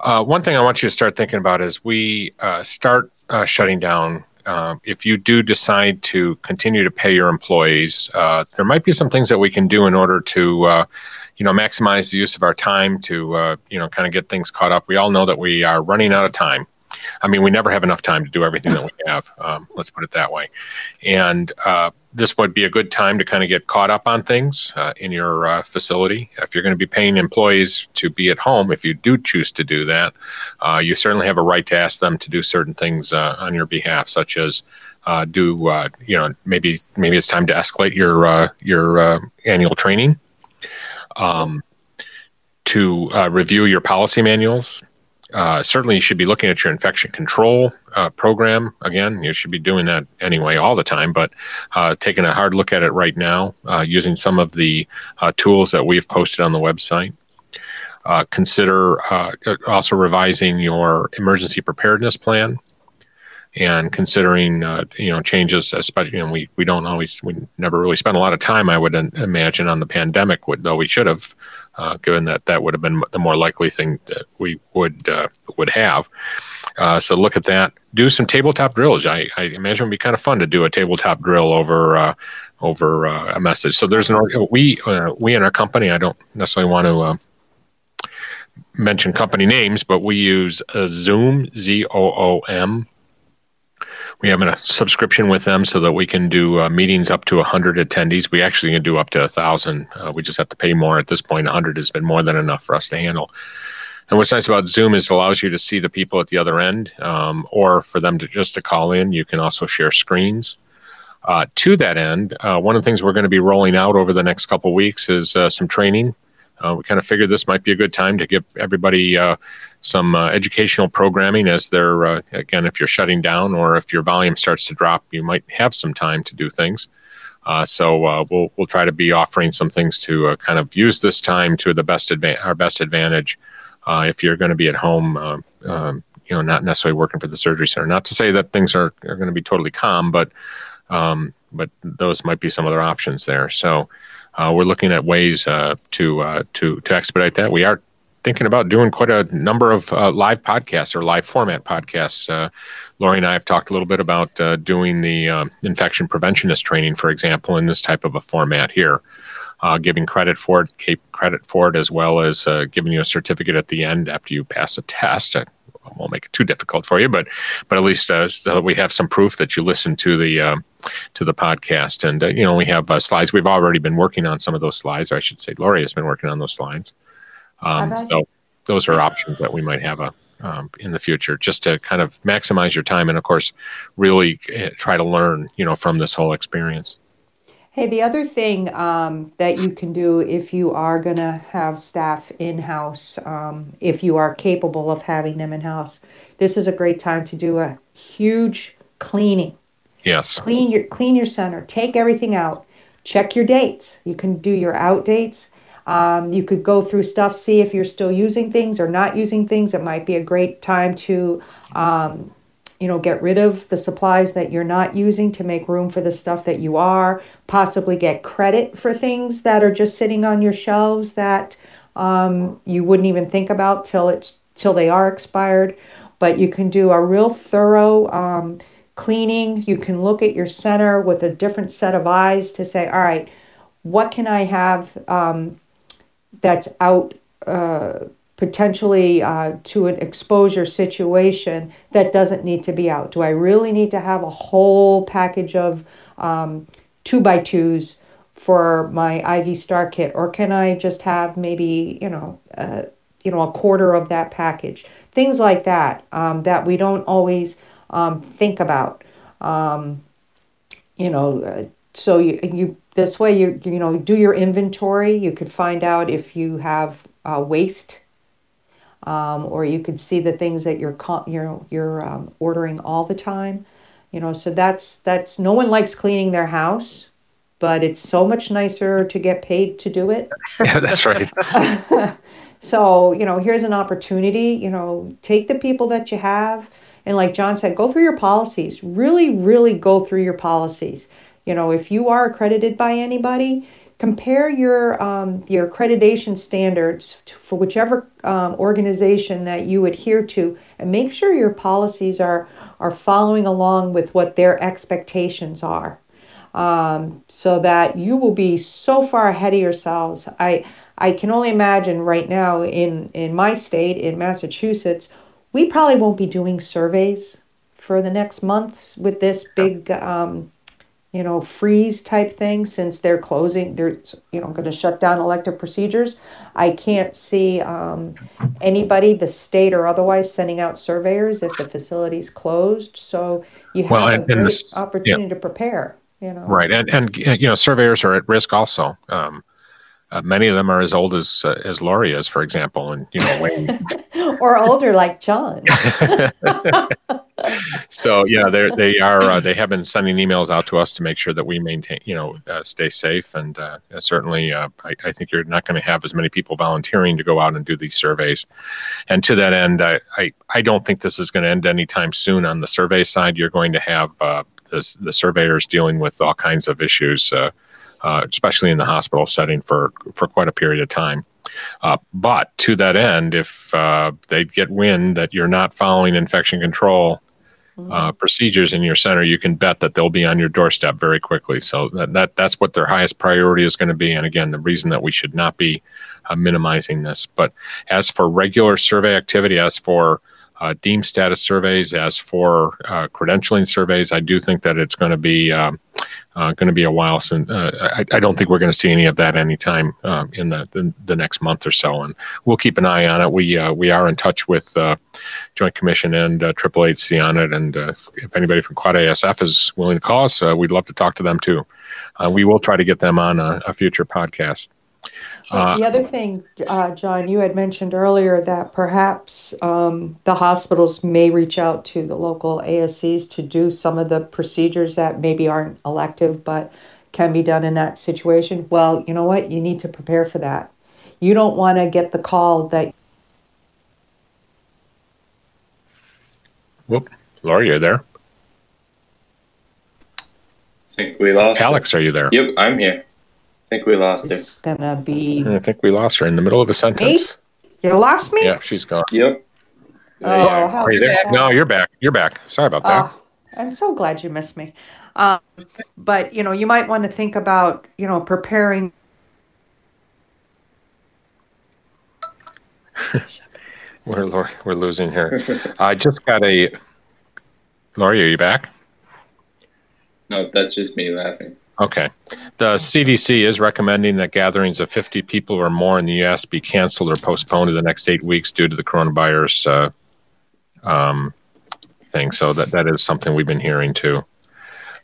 D: Uh, one thing I want you to start thinking about is we uh, start uh, shutting down. Uh, if you do decide to continue to pay your employees, uh, there might be some things that we can do in order to, uh, you know, maximize the use of our time to, you know, kind of get things caught up. We all know that we are running out of time I mean, we never have enough time to do everything that we have. Um, let's put it that way. And uh, this would be a good time to kind of get caught up on things uh, in your uh, facility. If you're going to be paying employees to be at home, if you do choose to do that, uh, you certainly have a right to ask them to do certain things uh, on your behalf, such as uh, do you know maybe maybe it's time to escalate your your annual training. Um, to review your policy manuals, uh, certainly you should be looking at your infection control uh, program. Again, you should be doing that anyway all the time, but uh, taking a hard look at it right now, uh, using some of the uh, tools that we've posted on the website. Consider also revising your emergency preparedness plan and considering you know changes especially you know, we, we don't always we never really spend a lot of time i would imagine on the pandemic though we should have uh, given that that would have been the more likely thing that we would uh, would have. Uh, so look at that. Do some tabletop drills. I, I, imagine it'd be kind of fun to do a tabletop drill over uh, over uh, a message. So there's an we uh, we in our company. I don't necessarily want to mention company names, but we use Zoom Z O O M we have a subscription with them so that we can do uh, meetings up to 100 attendees. We actually can do up to 1,000. Uh, we just have to pay more at this point. 100 has been more than enough for us to handle. And what's nice about Zoom is it allows you to see the people at the other end, um, or for them to just to call in. You can also share screens. Uh, to that end, uh, one of the things we're going to be rolling out over the next couple weeks is uh, some training. Uh, we kind of figured this might be a good time to give everybody some uh, educational programming as they're uh, again if you're shutting down or if your volume starts to drop you might have some time to do things. Uh, so uh, we'll we'll try to be offering some things to uh, kind of use this time to the best adva- our best advantage uh, if you're going to be at home um, you know not necessarily working for the surgery center. Not to say that things are, are going to be totally calm but um, but those might be some other options there. So we're looking at ways to to to expedite that we are thinking about doing quite a number of uh, live podcasts or live format podcasts. Uh, Lori and I have talked a little bit about uh, doing the uh, infection preventionist training, for example, in this type of a format here. Uh, giving credit for it, credit for it, as well as uh, giving you a certificate at the end after you pass a test. I won't make it too difficult for you, but but at least so we have some proof that you listen to the to the podcast. And you know we have slides. We've already been working on some of those slides, or I should say, Lori has been working on those slides. Um, so those are options that we might have a, um, in the future, just to kind of maximize your time and, of course, really eh, try to learn, you know, from this whole experience.
E: Hey, the other thing um, that you can do if you are going to have staff in house, um, if you are capable of having them in house, this is a great time to do a huge cleaning.
D: Yes.
E: Clean your clean your center. Take everything out. Check your dates. You can do your out dates. Um, you could go through stuff, see if you're still using things or not using things. It might be a great time to, um, you know, get rid of the supplies that you're not using to make room for the stuff that you are. Possibly get credit for things that are just sitting on your shelves that um, you wouldn't even think about till it's till they are expired. But you can do a real thorough um, cleaning. You can look at your center with a different set of eyes to say, all right, what can I have um, that's out uh, potentially uh, to an exposure situation that doesn't need to be out? Do I really need to have a whole package of um, two by twos for my IV star kit, or can I just have maybe you know uh, you know a quarter of that package? Things like that um, that we don't always um, think about. Um, you know, uh, so you you this way, you you know do your inventory. You could find out if you have uh, waste, um, or you could see the things that you're you're you're um, ordering all the time. You know, so that's that's no one likes cleaning their house, but it's so much nicer to get paid to do it.
D: Yeah, that's right.
E: so you know, here's an opportunity. You know, take the people that you have. And like John said, go through your policies. Really, really go through your policies you know, if you are accredited by anybody, compare your um, your accreditation standards to, for whichever um, organization that you adhere to, and make sure your policies are are following along with what their expectations are, um, so that you will be so far ahead of yourselves. I I can only imagine right now in in my state in Massachusetts, we probably won't be doing surveys for the next months with this big um, you know, freeze type thing since they're closing, they're, you know, going to shut down elective procedures. I can't see um, anybody, the state or otherwise, sending out surveyors if the facility's closed. So you have well, and, a great this, opportunity yeah. to prepare. You know,
D: right, and and you know, surveyors are at risk also. Um, uh, many of them are as old as uh, as Lori is, for example, and you know, Wayne.
E: or older like John.
D: so yeah, they they are uh, they have been sending emails out to us to make sure that we maintain, you know, uh, stay safe, and uh, certainly, uh, I, I, think you're not going to have as many people volunteering to go out and do these surveys. And to that end, I I, I don't think this is going to end anytime soon. On the survey side, you're going to have the, the surveyors dealing with all kinds of issues uh, especially in the hospital setting for for quite a period of time. Uh, but to that end, if uh, they get wind that you're not following infection control mm-hmm. uh, procedures in your center, you can bet that they'll be on your doorstep very quickly. So that, that that's what their highest priority is going to be. And again, the reason that we should not be uh, minimizing this. But as for regular survey activity, as for uh, deem status surveys, as for uh, credentialing surveys, I do think that it's going to be um, uh, going to be a while since. Uh, I, I, don't think we're going to see any of that anytime um, in the, the, the next month or so, and we'll keep an eye on it. We uh, we are in touch with uh, Joint Commission and Triple HC on it, and if anybody from Quad ASF is willing to call us, we'd love to talk to them too. we will try to get them on a, a future podcast.
E: Uh, the other thing, uh, John, you had mentioned earlier that perhaps um, the hospitals may reach out to the local ASCs to do some of the procedures that maybe aren't elective but can be done in that situation. Well, you know what? You need to prepare for that. You don't want to get the call that.
D: Whoop, Laura, you're there.
B: I think we lost.
D: Alex, are you there?
B: Yep, I'm here think we lost her.
E: It's gonna be.
D: I think we lost her in the middle of a sentence.
E: Me? You lost me?
D: Yeah, she's gone.
B: Yep.
E: Oh, how
D: Are you there? No, you're back. You're back. Sorry about that.
E: Oh, I'm so glad you missed me. Um, but you know, you might want to think about you know preparing.
D: we're we're losing her. I just got a. Lori, are you back?
B: No, that's just me laughing.
D: Okay. The CDC is recommending that gatherings of 50 people or more in the U.S. be canceled or postponed to the next eight weeks due to the coronavirus uh, um, thing. So that, that is something we've been hearing too.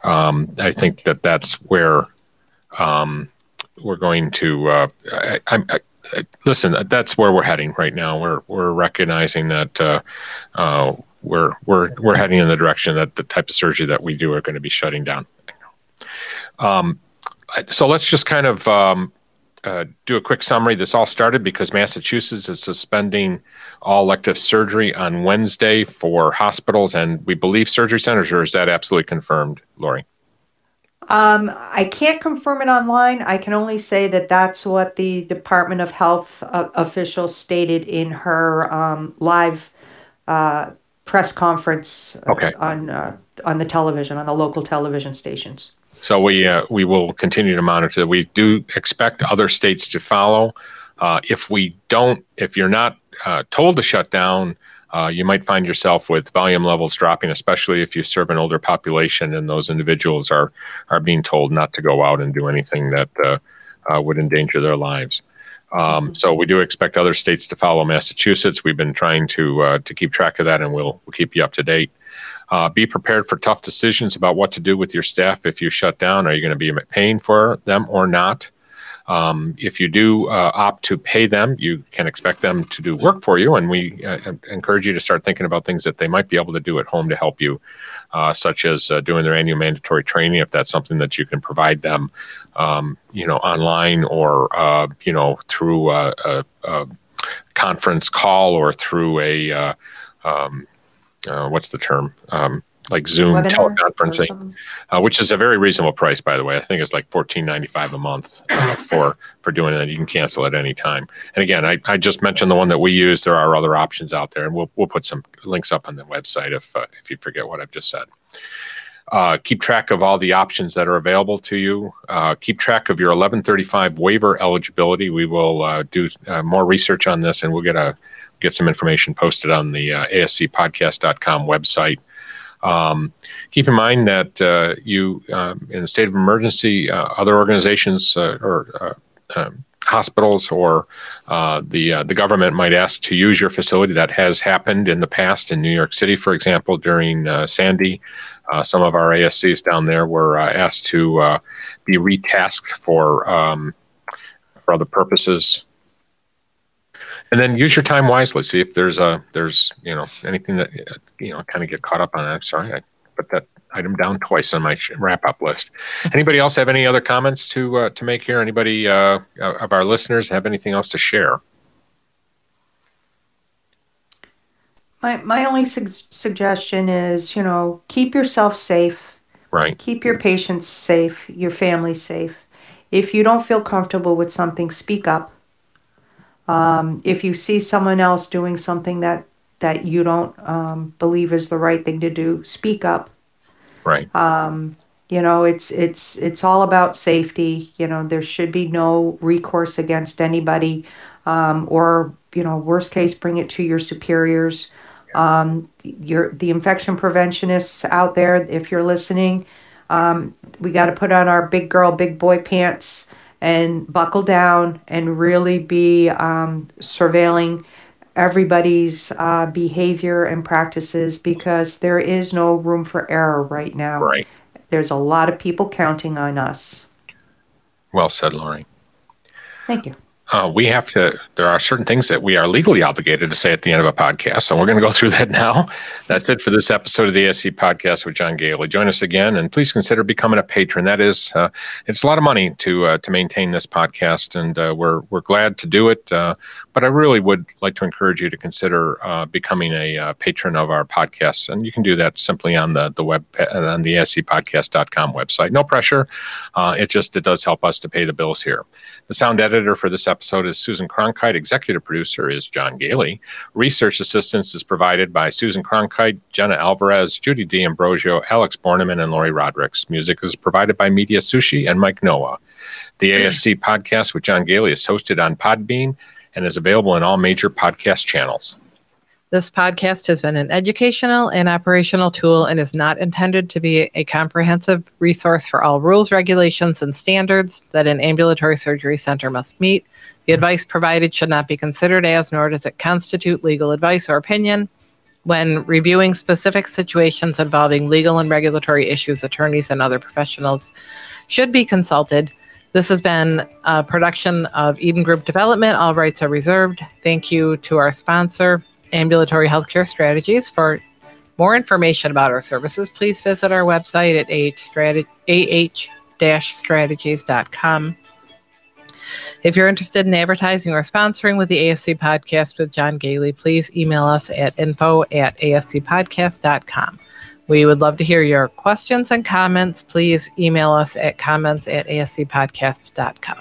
D: Um, I think that that's where um, we're going to. Uh, I, I, I, listen, that's where we're heading right now. We're we're recognizing that uh, uh we're we're we're heading in the direction that the type of surgery that we do are going to be shutting down. Um, so let's just kind of um, uh, do a quick summary. This all started because Massachusetts is suspending all elective surgery on Wednesday for hospitals and we believe surgery centers, or is that absolutely confirmed, Lori?
E: Um, I can't confirm it online. I can only say that that's what the Department of Health uh, official stated in her um, live uh, press conference
D: okay.
E: on uh, on the television on the local television stations.
D: So we uh, we will continue to monitor. We do expect other states to follow. Uh, if we don't, if you're not uh, told to shut down, uh, you might find yourself with volume levels dropping, especially if you serve an older population and those individuals are are being told not to go out and do anything that uh, uh, would endanger their lives. Um, so we do expect other states to follow Massachusetts. We've been trying to to keep track of that, and we'll, we'll keep you up to date. Uh, be prepared for tough decisions about what to do with your staff if you shut down. Are you going to be paying for them or not? Um, if you do uh, opt to pay them, you can expect them to do work for you, and we uh, encourage you to start thinking about things that they might be able to do at home to help you, uh, such as uh, doing their annual mandatory training if that's something that you can provide them, um, you know, online or uh, you know through a, a, a, conference call or through a uh, what's the term? Um, like Zoom Webinar teleconferencing, uh, which is a very reasonable price, by the way. I think it's like fourteen ninety five a month uh, for for doing that. You can cancel at any time. And again, I, I just mentioned the one that we use. There are other options out there, and we'll we'll put some links up on the website if uh, if you forget what I've just said. Uh, keep track of all the options that are available to you. Uh, keep track of your 1135 waiver eligibility. We will uh, do uh, more research on this, and we'll get a get some information posted on the uh, ascpodcast.com website. Um, keep in mind that uh, you, um, in a state of emergency, uh, other organizations uh, or uh, um, hospitals or uh, the the government might ask to use your facility. That has happened in the past in New York City, for example, during Sandy. some of our ASCs down there were asked to be retasked for um, for other purposes and then use your time wisely. See if there's a there's you know anything that you know kind of get caught up on. I'm sorry, I put that item down twice on my wrap up list. Anybody else have any other comments to uh, to make here? Anybody uh, of our listeners have anything else to share?
E: My my only su- suggestion is you know keep yourself safe.
D: Right.
E: Keep your patients safe, your family safe. If you don't feel comfortable with something, speak up um, if you see someone else doing something that that you don't um, believe is the right thing to do, speak up.
D: Right.
E: Um, you know, it's it's it's all about safety. You know, there should be no recourse against anybody, um, or you know, worst case, bring it to your superiors. Um, your the infection preventionists out there, if you're listening, um, we got to put on our big girl, big boy pants and buckle down and really be um, surveilling everybody's uh, behavior and practices because there is no room for error right now.
D: Right.
E: There's a lot of people counting on us.
D: Well said, Lori.
E: Thank you
D: uh, we have to, there are certain things that we are legally obligated to say at the end of a podcast. So we're going to go through that now. That's it for this episode of the ASC podcast with John Goehle. Join us again and please consider becoming a patron. That is, uh, it's a lot of money to, uh, to maintain this podcast and uh, we're, we're glad to do it. Uh, but I really would like to encourage you to consider uh, becoming a patron of our podcast. And you can do that simply on the, the web, on the ascpodcast.com website. No pressure. it just, it does help us to pay the bills here. The sound editor for this episode is Susan Cronkite. Executive producer is John Goehle. Research assistance is provided by Susan Cronkite, Jenna Alvarez, Judy D'Ambrosio, Alex Borneman, and Lori Rodericks. Music is provided by Media Sushi and Mike Noah. The ASC podcast with John Goehle is hosted on Podbean and is available in all major podcast channels.
A: This podcast has been an educational and operational tool and is not intended to be a comprehensive resource for all rules, regulations, and standards that an ambulatory surgery center must meet. The advice provided should not be considered as, nor does it constitute legal advice or opinion. When reviewing specific situations involving legal and regulatory issues, attorneys and other professionals should be consulted. This has been a production of Eden Group Development. All rights are reserved. Thank you to our sponsor, ambulatory healthcare strategies. For more information about our services, please visit our website at ah-strategies.com. If you're interested in advertising or sponsoring with the ASC Podcast with John Goehle, please email us at info at ascpodcast.com. We would love to hear your questions and comments. Please email us at comments at ascpodcast.com.